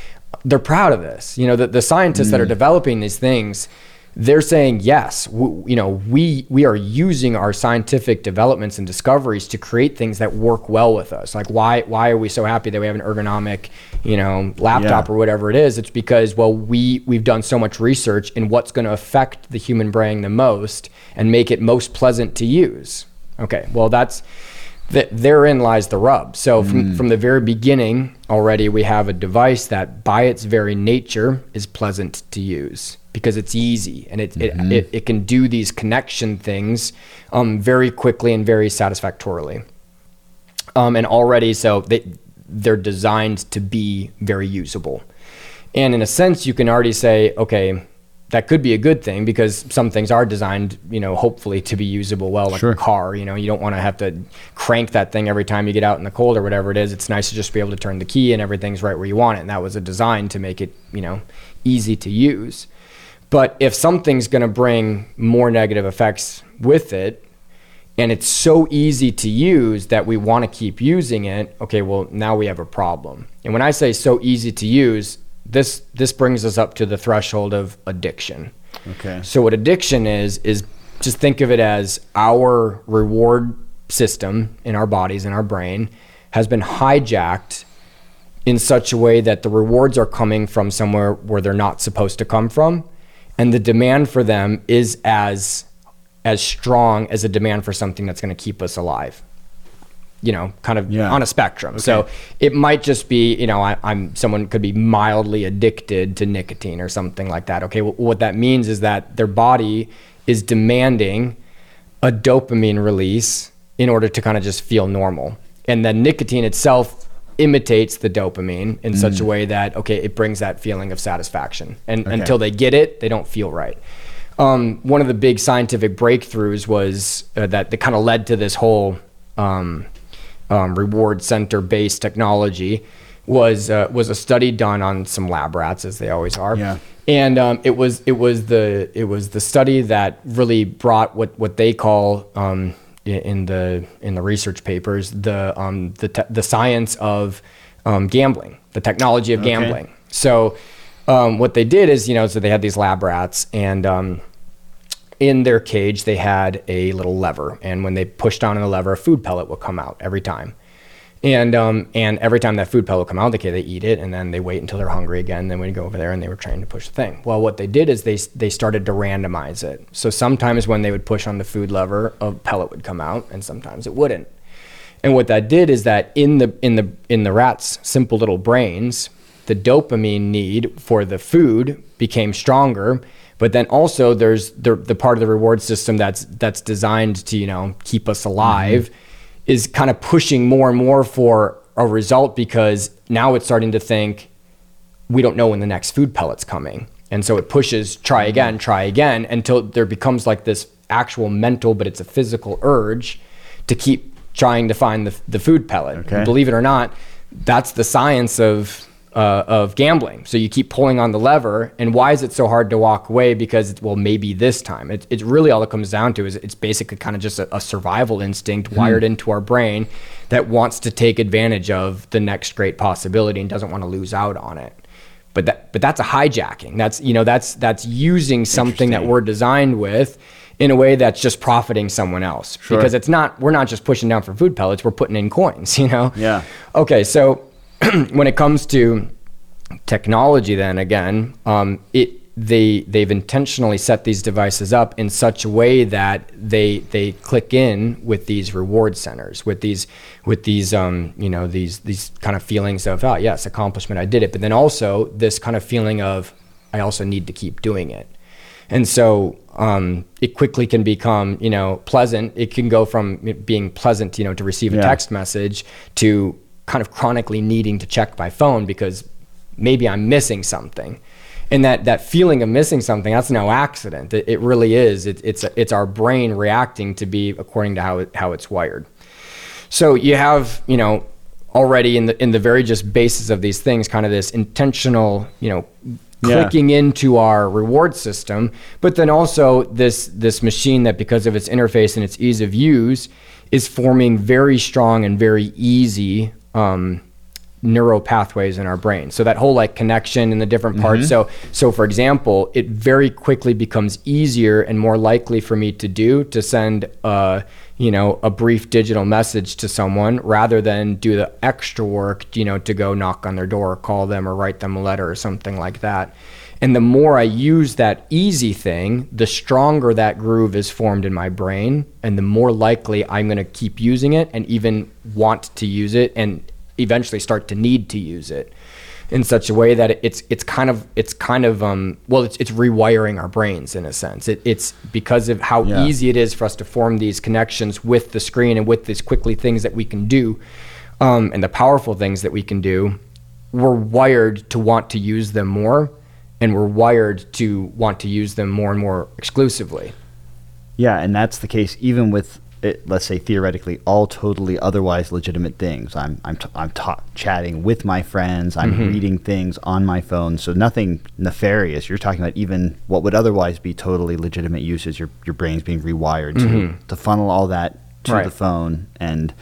they're proud of this. You know, the, the scientists mm. that are mm. developing these things they're saying yes we, you know we we are using our scientific developments and discoveries to create things that work well with us like why why are we so happy that we have an ergonomic you know laptop yeah. or whatever it is it's because well we we've done so much research in what's going to affect the human brain the most and make it most pleasant to use okay well that's that therein lies the rub. So from, mm. from the very beginning already we have a device that by its very nature is pleasant to use because it's easy and it, mm-hmm. it, it, it, can do these connection things um, very quickly and very satisfactorily. Um, and already, so they, they're designed to be very usable. And in a sense, you can already say, okay, that could be a good thing because some things are designed, you know, hopefully to be usable well, like sure. a car. You know, you don't want to have to crank that thing every time you get out in the cold or whatever it is. It's nice to just be able to turn the key and everything's right where you want it. And that was a design to make it, you know, easy to use. But if something's going to bring more negative effects with it, and it's so easy to use that we want to keep using it, okay, well, now we have a problem. And when I say so easy to use, this this brings us up to the threshold of addiction. Okay. So what addiction is is just think of it as our reward system in our bodies in our brain has been hijacked in such a way that the rewards are coming from somewhere where they're not supposed to come from and the demand for them is as as strong as a demand for something that's going to keep us alive. you know, kind of yeah. on a spectrum. Okay. So it might just be, you know, I, am someone could be mildly addicted to nicotine or something like that. Okay, well, what that means is that their body is demanding a dopamine release in order to kind of just feel normal, and then nicotine itself imitates the dopamine in mm. such a mm. way that okay, it brings that feeling of satisfaction, and okay. until they get it, they don't feel right. Um, one of the big scientific breakthroughs was uh, that that kind of led to this whole um, um, reward center based technology was uh, was a study done on some lab rats as they always are. Yeah. And um, it was it was the it was the study that really brought what what they call um, in the in the research papers the um, the te- the science of um, gambling, the technology of okay. gambling. So um, what they did is you know so they had these lab rats and um, in their cage they had a little lever and when they pushed down on the lever a food pellet would come out every time and um, and every time that food pellet come out, they they eat it, and then they wait until they're hungry again. Then we'd go over there, and they were trying to push the thing. Well, what they did is they they started to randomize it. So sometimes when they would push on the food lever, a pellet would come out, and sometimes it wouldn't. And what that did is that in the in the in the rats' simple little brains, the dopamine need for the food became stronger. But then also there's the the part of the reward system that's that's designed to you know keep us alive. Mm-hmm is kind of pushing more and more for a result because now it's starting to think we don't know when the next food pellet's coming. And so it pushes try mm-hmm. again, try again until there becomes like this actual mental, but it's a physical urge to keep trying to find the, the food pellet. Okay. Believe it or not, that's the science of uh, of gambling. So you keep pulling on the lever, and why is it so hard to walk away? Because well, maybe this time. It, it's really all it comes down to is it's basically kind of just a, a survival instinct hmm. wired into our brain that wants to take advantage of the next great possibility and doesn't want to lose out on it. But that but that's a hijacking. That's you know that's that's using something that we're designed with in a way that's just profiting someone else sure. because it's not we're not just pushing down for food pellets we're putting in coins [LAUGHS] you know yeah okay so [CLEARS THROAT] when it comes to technology, then again, um, it they they've intentionally set these devices up in such a way that they they click in with these reward centers with these with these um, you know these these kind of feelings of oh yes accomplishment I did it. But then also this kind of feeling of I also need to keep doing it. And so um, it quickly can become you know pleasant. It can go from being pleasant you know to receive a yeah. text message to kind of chronically needing to check my phone because maybe I'm missing something. And that, that feeling of missing something, that's no accident. It, it really is. It, it's, it's our brain reacting to be according to how, it, how it's wired. So you have, you know, already in the, in the very just basis of these things, kind of this intentional, you know, clicking yeah. into our reward system, but then also this, this machine that because of its interface and its ease of use is forming very strong and very easy um, neural pathways in our brain. So that whole like connection in the different parts. Mm-hmm. So so for example, it very quickly becomes easier and more likely for me to do to send a you know a brief digital message to someone rather than do the extra work, you know, to go knock on their door, or call them or write them a letter or something like that. And the more I use that easy thing, the stronger that groove is formed in my brain, and the more likely I'm going to keep using it and even want to use it and eventually start to need to use it in such a way that it's it's kind of it's kind of um well it's it's rewiring our brains in a sense. It, it's because of how yeah. easy it is for us to form these connections with the screen and with these quickly things that we can do, um, and the powerful things that we can do. We're wired to want to use them more and we're wired to want to use them more and more exclusively. Yeah, and that's the case even with it, let's say theoretically all totally otherwise legitimate things. I'm I'm t- I'm ta- chatting with my friends. I'm mm-hmm. reading things on my phone. So nothing nefarious. You're talking about even what would otherwise be totally legitimate uses. Your your brain's being rewired mm-hmm. to to funnel all that to right. the phone and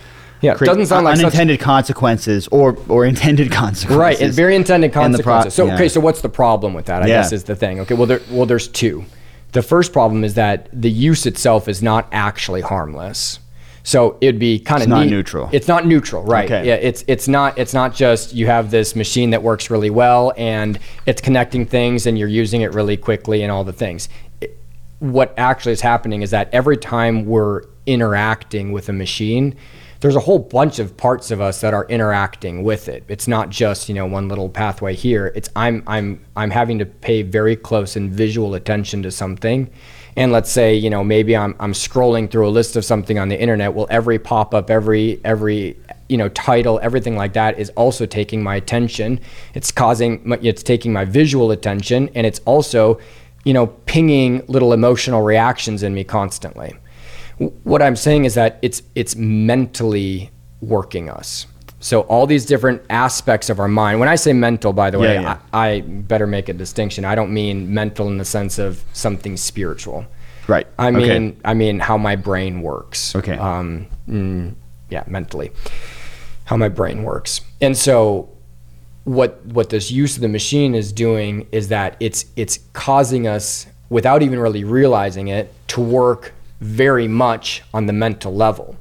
yeah, it doesn't sound like unintended such... consequences or or intended [LAUGHS] consequences. Right, and very intended consequences. Pro- so yeah. okay, so what's the problem with that? I yeah. guess is the thing. Okay, well there well there's two. The first problem is that the use itself is not actually harmless. So it'd be kind of not neutral. It's not neutral, right? Okay. Yeah, it's it's not it's not just you have this machine that works really well and it's connecting things and you're using it really quickly and all the things. It, what actually is happening is that every time we're interacting with a machine, there's a whole bunch of parts of us that are interacting with it. It's not just you know one little pathway here. It's I'm I'm I'm having to pay very close and visual attention to something. And let's say you know maybe I'm I'm scrolling through a list of something on the internet. Well, every pop up, every every you know title, everything like that is also taking my attention. It's causing it's taking my visual attention, and it's also you know pinging little emotional reactions in me constantly what I'm saying is that it's it's mentally working us. So all these different aspects of our mind. When I say mental, by the way, yeah, yeah. I, I, better make a distinction. I don't mean mental in the sense of something spiritual. Right. I mean okay. I mean how my brain works. Okay. Um, mm, yeah, mentally, how my brain works. And so what what this use of the machine is doing is that it's it's causing us without even really realizing it to work very much on the mental level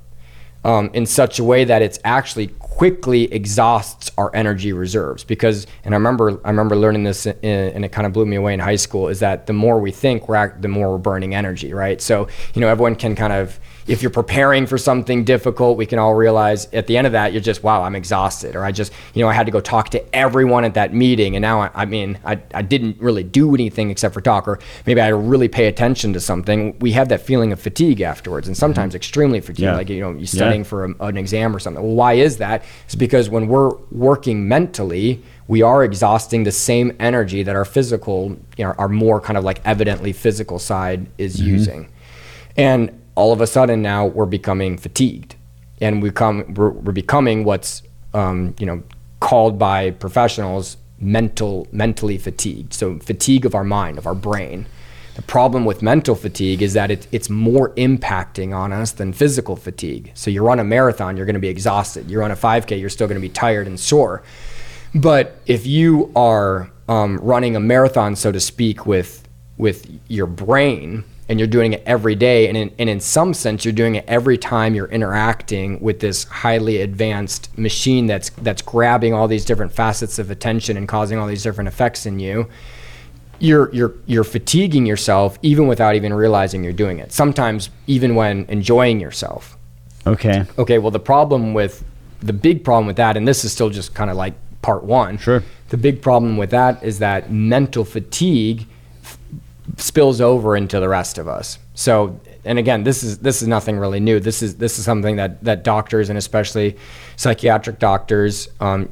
um, in such a way that it's actually quickly exhausts our energy reserves. Because and I remember I remember learning this in, and it kind of blew me away in high school is that the more we think we're the more we're burning energy right? So you know everyone can kind of if you're preparing for something difficult, we can all realize at the end of that, you're just, wow, I'm exhausted. Or I just, you know, I had to go talk to everyone at that meeting. And now, I, I mean, I, I didn't really do anything except for talk. Or maybe I had to really pay attention to something. We have that feeling of fatigue afterwards and sometimes mm-hmm. extremely fatigued, yeah. like, you know, you're studying yeah. for a, an exam or something. Well, why is that? It's because when we're working mentally, we are exhausting the same energy that our physical, you know, our more kind of like evidently physical side is mm-hmm. using. And all of a sudden now we're becoming fatigued. And we come we're, we're becoming what's um, you know called by professionals mental mentally fatigued. So fatigue of our mind of our brain. The problem with mental fatigue is that it, it's more impacting on us than physical fatigue. So you run a marathon you're going to be exhausted. You run a 5k you're still going to be tired and sore. But if you are um, running a marathon so to speak with with your brain and you're doing it every day. And in, and in some sense, you're doing it every time you're interacting with this highly advanced machine that's that's grabbing all these different facets of attention and causing all these different effects in you. You're you're you're fatiguing yourself even without even realizing you're doing it. Sometimes even when enjoying yourself. Okay. Okay. Well, the problem with the big problem with that, and this is still just kind of like part one. Sure. The big problem with that is that mental fatigue spills over into the rest of us. So, and again, this is this is nothing really new. This is this is something that that doctors and especially psychiatric doctors, um,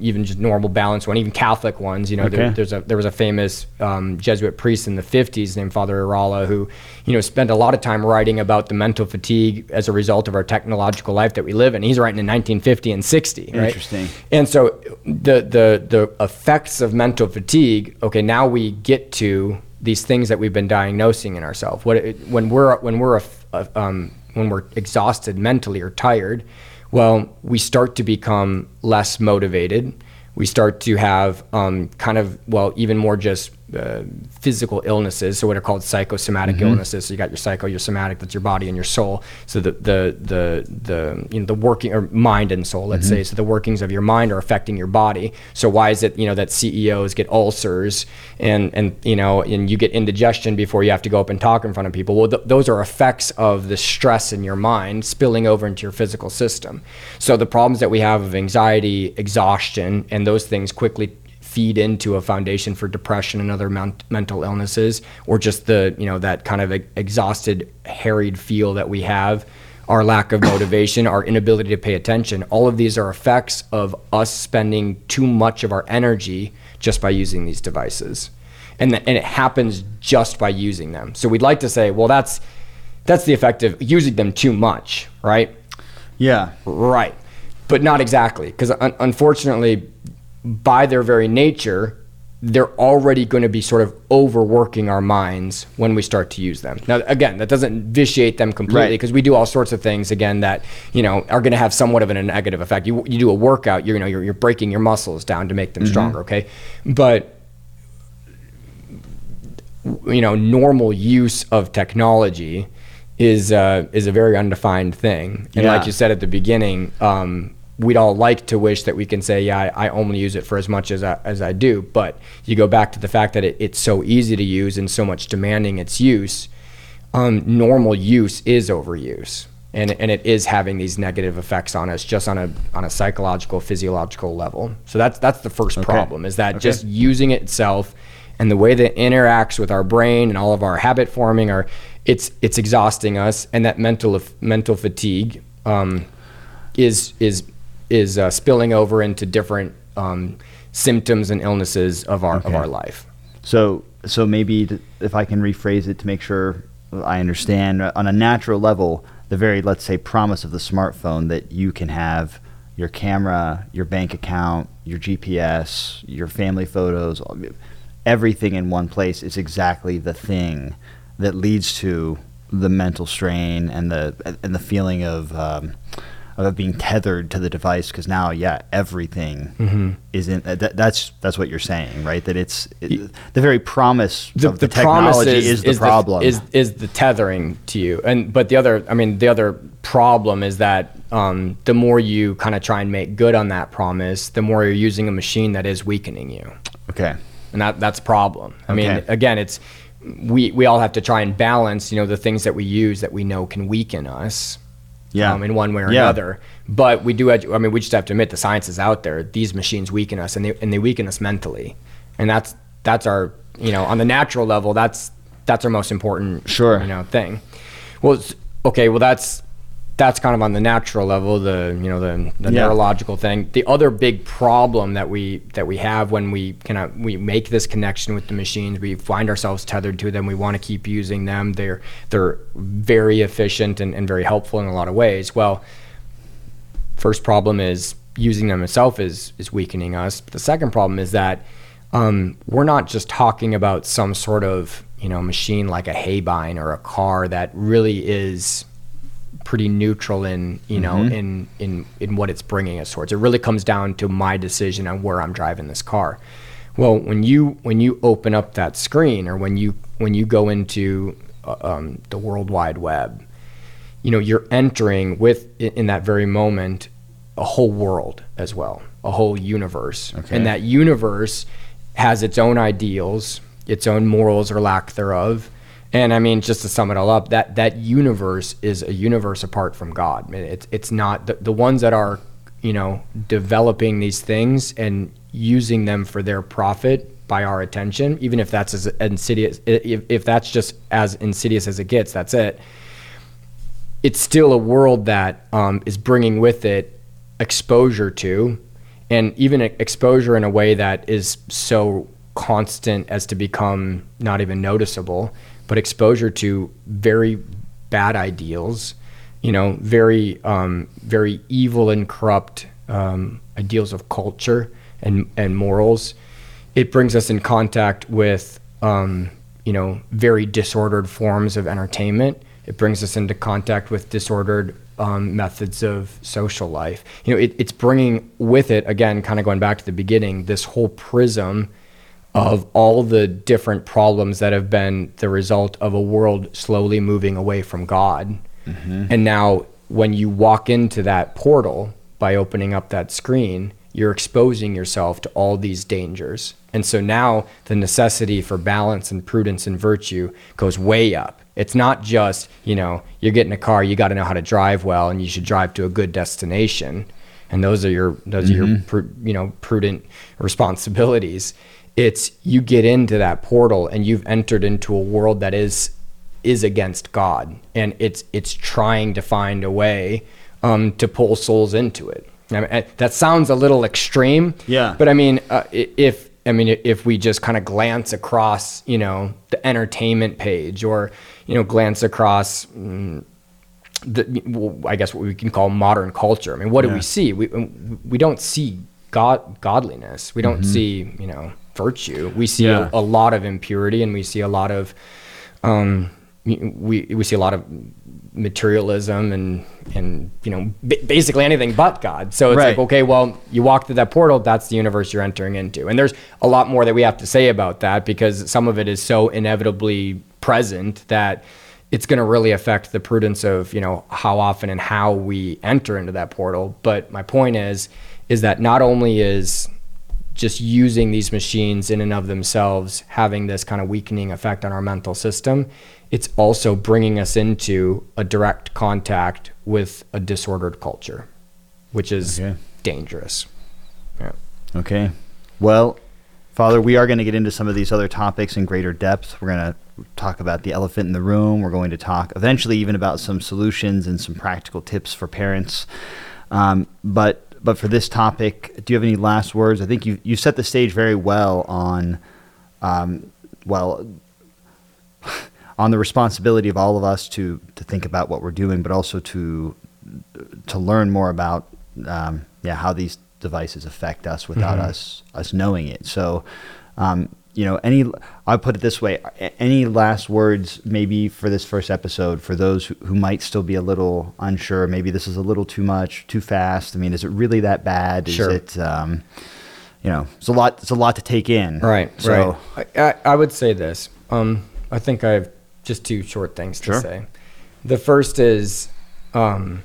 even just normal balanced one, even Catholic ones, you know, okay. there, there's a there was a famous um, Jesuit priest in the 50s named Father Irala who, you know, spent a lot of time writing about the mental fatigue as a result of our technological life that we live in. He's writing in 1950 and 60, right? Interesting. And so the the the effects of mental fatigue. Okay, now we get to these things that we've been diagnosing in ourselves. What when we're when we're um, when we're exhausted mentally or tired, well, we start to become less motivated. We start to have um, kind of well even more just uh, physical illnesses, so what are called psychosomatic mm-hmm. illnesses. So you got your psycho, your somatic, that's your body and your soul. So the the the the you know the working or mind and soul, let's mm-hmm. say. So the workings of your mind are affecting your body. So why is it you know that CEOs get ulcers and and you know and you get indigestion before you have to go up and talk in front of people? Well, th- those are effects of the stress in your mind spilling over into your physical system. So the problems that we have of anxiety, exhaustion, and those things quickly feed into a foundation for depression and other mental illnesses or just the you know that kind of exhausted harried feel that we have our lack of motivation our inability to pay attention all of these are effects of us spending too much of our energy just by using these devices. And, th- and it happens just by using them. So we'd like to say well that's that's the effect of using them too much right? Yeah. Right. But not exactly because un- unfortunately by their very nature, they're already going to be sort of overworking our minds when we start to use them. Now, again, that doesn't vitiate them completely because right. we do all sorts of things again that you know are going to have somewhat of a negative effect. You, you do a workout, you're, you know you're, you're breaking your muscles down to make them mm-hmm. stronger. Okay, but you know normal use of technology is uh, is a very undefined thing. And yeah. like you said at the beginning, um, we'd all like to wish that we can say, yeah, I, I, only use it for as much as I, as I do. But you go back to the fact that it, it's so easy to use and so much demanding its use. um, normal use is overuse and, and it is having these negative effects on us just on a on a psychological physiological level so that's that's the first okay. problem is that okay. just using it itself and the way that it interacts with our brain and all of our habit forming are it's it's exhausting us and that mental mental fatigue um, is is is uh, spilling over into different um, symptoms and illnesses of our okay. of our life so so maybe if I can rephrase it to make sure I understand on a natural level the very let's say promise of the smartphone that you can have your camera, your bank account, your GPS, your family photos, everything in one place is exactly the thing that leads to the mental strain and the and the feeling of um, of being tethered to the device because now yeah everything mm-hmm. is in that, that's that's what you're saying right? That it's it, the very promise the, of the, the technology is, is, the is problem. the, is is the tethering to you. And but the other I mean the other problem is that um, the more you kind of try and make good on that promise the more you're using a machine that is weakening you. Okay. And that that's a problem. I okay. mean again it's we we all have to try and balance you know the things that we use that we know can weaken us yeah. Um, in one way or yeah. another. But we do, edu- I mean, we just have to admit the science is out there. These machines weaken us and they, and they weaken us mentally. And that's, that's our, you know, on the natural level, that's, that's our most important, sure. you know, thing. Well, okay, well, that's, that's kind of on the natural level, the you know the, the yeah. neurological thing. The other big problem that we that we have when we kind of we make this connection with the machines, we find ourselves tethered to them. We want to keep using them. They're they're very efficient and, and very helpful in a lot of ways. Well, first problem is using them itself is is weakening us. But the second problem is that um, we're not just talking about some sort of you know machine like a Haybine or a car that really is pretty neutral in you know mm-hmm. in in in what it's bringing us towards. It really comes down to my decision on where I'm driving this car. Well, when you when you open up that screen or when you when you go into uh, um, the World Wide Web, you know you're entering with in that very moment a whole world as well, a whole universe, okay. and that universe has its own ideals, its own morals or lack thereof, and I mean, just to sum it all up, that that universe is a universe apart from God. It's it's not the, the ones that are, you know, developing these things and using them for their profit by our attention, even if that's as insidious, if, if that's just as insidious as it gets, that's it. It's still a world that um, is bringing with it exposure to, and even exposure in a way that is so constant as to become not even noticeable but exposure to very bad ideals, you know, very um, very evil and corrupt um, ideals of culture and and morals. It brings us in contact with um, you know very disordered forms of entertainment. It brings us into contact with disordered um, methods of social life. You know, it, it's bringing with it again, kind of going back to the beginning, this whole prism of all the different problems that have been the result of a world slowly moving away from God. Mm-hmm. And now, when you walk into that portal by opening up that screen, you're exposing yourself to all these dangers. And so now the necessity for balance and prudence and virtue goes way up. It's not just, you know, you're getting a car, you got to know how to drive well and you should drive to a good destination. And those are your those mm-hmm. are your you know prudent responsibilities it's you get into that portal and you've entered into a world that is is against God and it's it's trying to find a way um, to pull souls into it. I mean, that sounds a little extreme. Yeah. But I mean, uh, if I mean if we just kind of glance across, you know, the entertainment page or you know glance across. Mm, the, well, I guess what we can call modern culture. I mean, what yeah. do we see? We we don't see God godliness. We don't mm-hmm. see you know virtue. We see yeah. a, a, lot of impurity, and we see a lot of um, we we see a lot of materialism and and you know b- basically anything but God. So it's right. like okay, well, you walk through that portal, that's the universe you're entering into, and there's a lot more that we have to say about that because some of it is so inevitably present that it's going to really affect the prudence of you know how often and how we enter into that portal. But my point is is that not only is just using these machines in and of themselves having this kind of weakening effect on our mental system it's also bringing us into a direct contact with a disordered culture, which is okay. dangerous. Yeah. Okay. Well, Father, we are going to get into some of these other topics in greater depth. We're going to talk about the elephant in the room. We're going to talk eventually even about some solutions and some practical tips for parents. Um, but but for this topic, do you have any last words? I think you you set the stage very well on, um, well, [LAUGHS] on the responsibility of all of us to to think about what we're doing, but also to to learn more about um, yeah how these devices affect us without mm-hmm. us us knowing it. So, um, you know, any I'll put it this way: any last words, maybe for this first episode, for those who, who might still be a little unsure. Maybe this is a little too much, too fast. I mean, is it really that bad? Sure. Is it? Um, you know, it's a lot. It's a lot to take in. Right. So, right. I, I would say this. Um, I think I have just two short things to sure. say. The first is, um,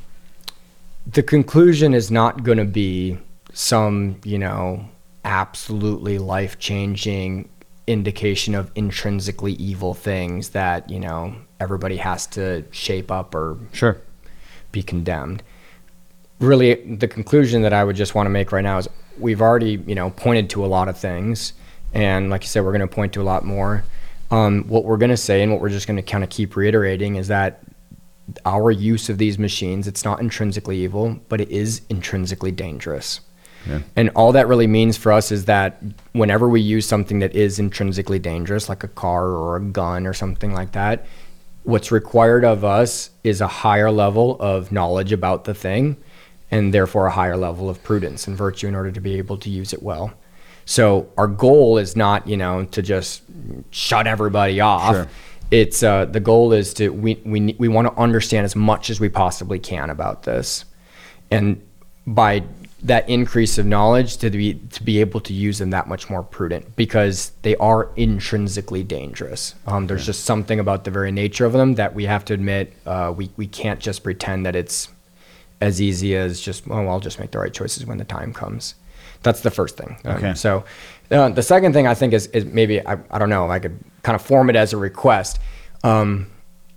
the conclusion is not going to be some, you know, absolutely life changing indication of intrinsically evil things that, you know, everybody has to shape up or sure be condemned. Really the conclusion that I would just want to make right now is we've already, you know, pointed to a lot of things and like you said we're going to point to a lot more. Um, what we're going to say and what we're just going to kind of keep reiterating is that our use of these machines, it's not intrinsically evil, but it is intrinsically dangerous. Yeah. And all that really means for us is that whenever we use something that is intrinsically dangerous, like a car or a gun or something like that, what's required of us is a higher level of knowledge about the thing and therefore a higher level of prudence and virtue in order to be able to use it well. So our goal is not, you know, to just shut everybody off. Sure. It's uh, the goal is to we we we want to understand as much as we possibly can about this, and by that increase of knowledge to be to be able to use them that much more prudent because they are intrinsically dangerous. Um, there's yeah. just something about the very nature of them that we have to admit. Uh, we we can't just pretend that it's as easy as just oh I'll just make the right choices when the time comes. That's the first thing. Um, okay. So uh, the second thing I think is is maybe I, I don't know I could kind of form it as a request. Um,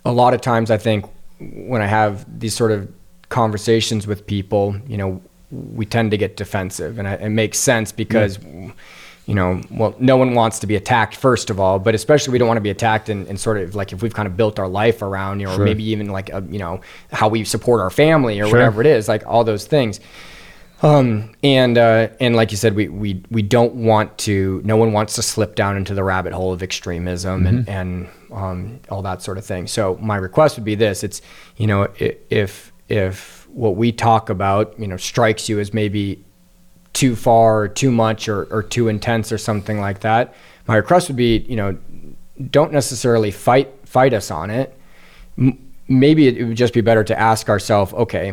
a lot of times I think when I have these sort of conversations with people, you know, we tend to get defensive, and it makes sense because. You know, well, no one wants to be attacked, first of all, but especially we don't want to be attacked and, sort of like if we've kind of built our life around, you know, sure. or maybe even like, a, you know, how we support our family or sure. whatever it is, like all those things. Um, and uh, and like you said, we, we we don't want to. No one wants to slip down into the rabbit hole of extremism mm-hmm. and and um, all that sort of thing. So my request would be this: it's you know if if what we talk about, you know, strikes you as maybe too far or too much or, or too intense or something like that, my request would be, you know, don't necessarily fight fight us on it. M- maybe it would just be better to ask ourselves, okay,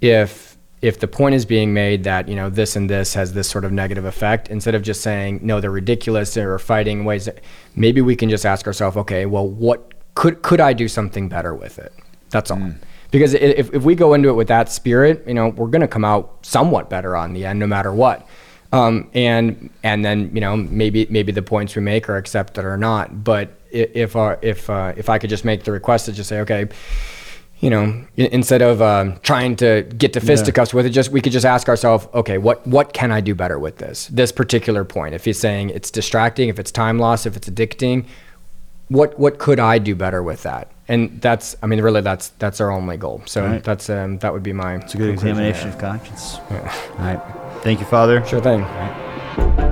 if if the point is being made that you know this and this has this sort of negative effect, instead of just saying no, they're ridiculous or fighting ways maybe we can just ask ourselves, okay, well, what could could I do something better with it? That's all. Mm because if, if we go into it with that spirit, you know, we're going to come out somewhat better on the end, no matter what. Um, and and then you know maybe maybe the points we make are accepted or not. But if uh, if uh, if I could just make the request to just say okay, you know, instead of uh, trying to get to fisticuffs yeah. with it, just we could just ask ourselves, okay, what what can I do better with this this particular point? If he's saying it's distracting, if it's time loss, if it's addicting, what what could I do better with that? And that's, I mean, really, that's that's our only goal. So right. that's um, that would be my. It's a good examination there. of conscience. Yeah. All right. Thank you, Father. Sure thing.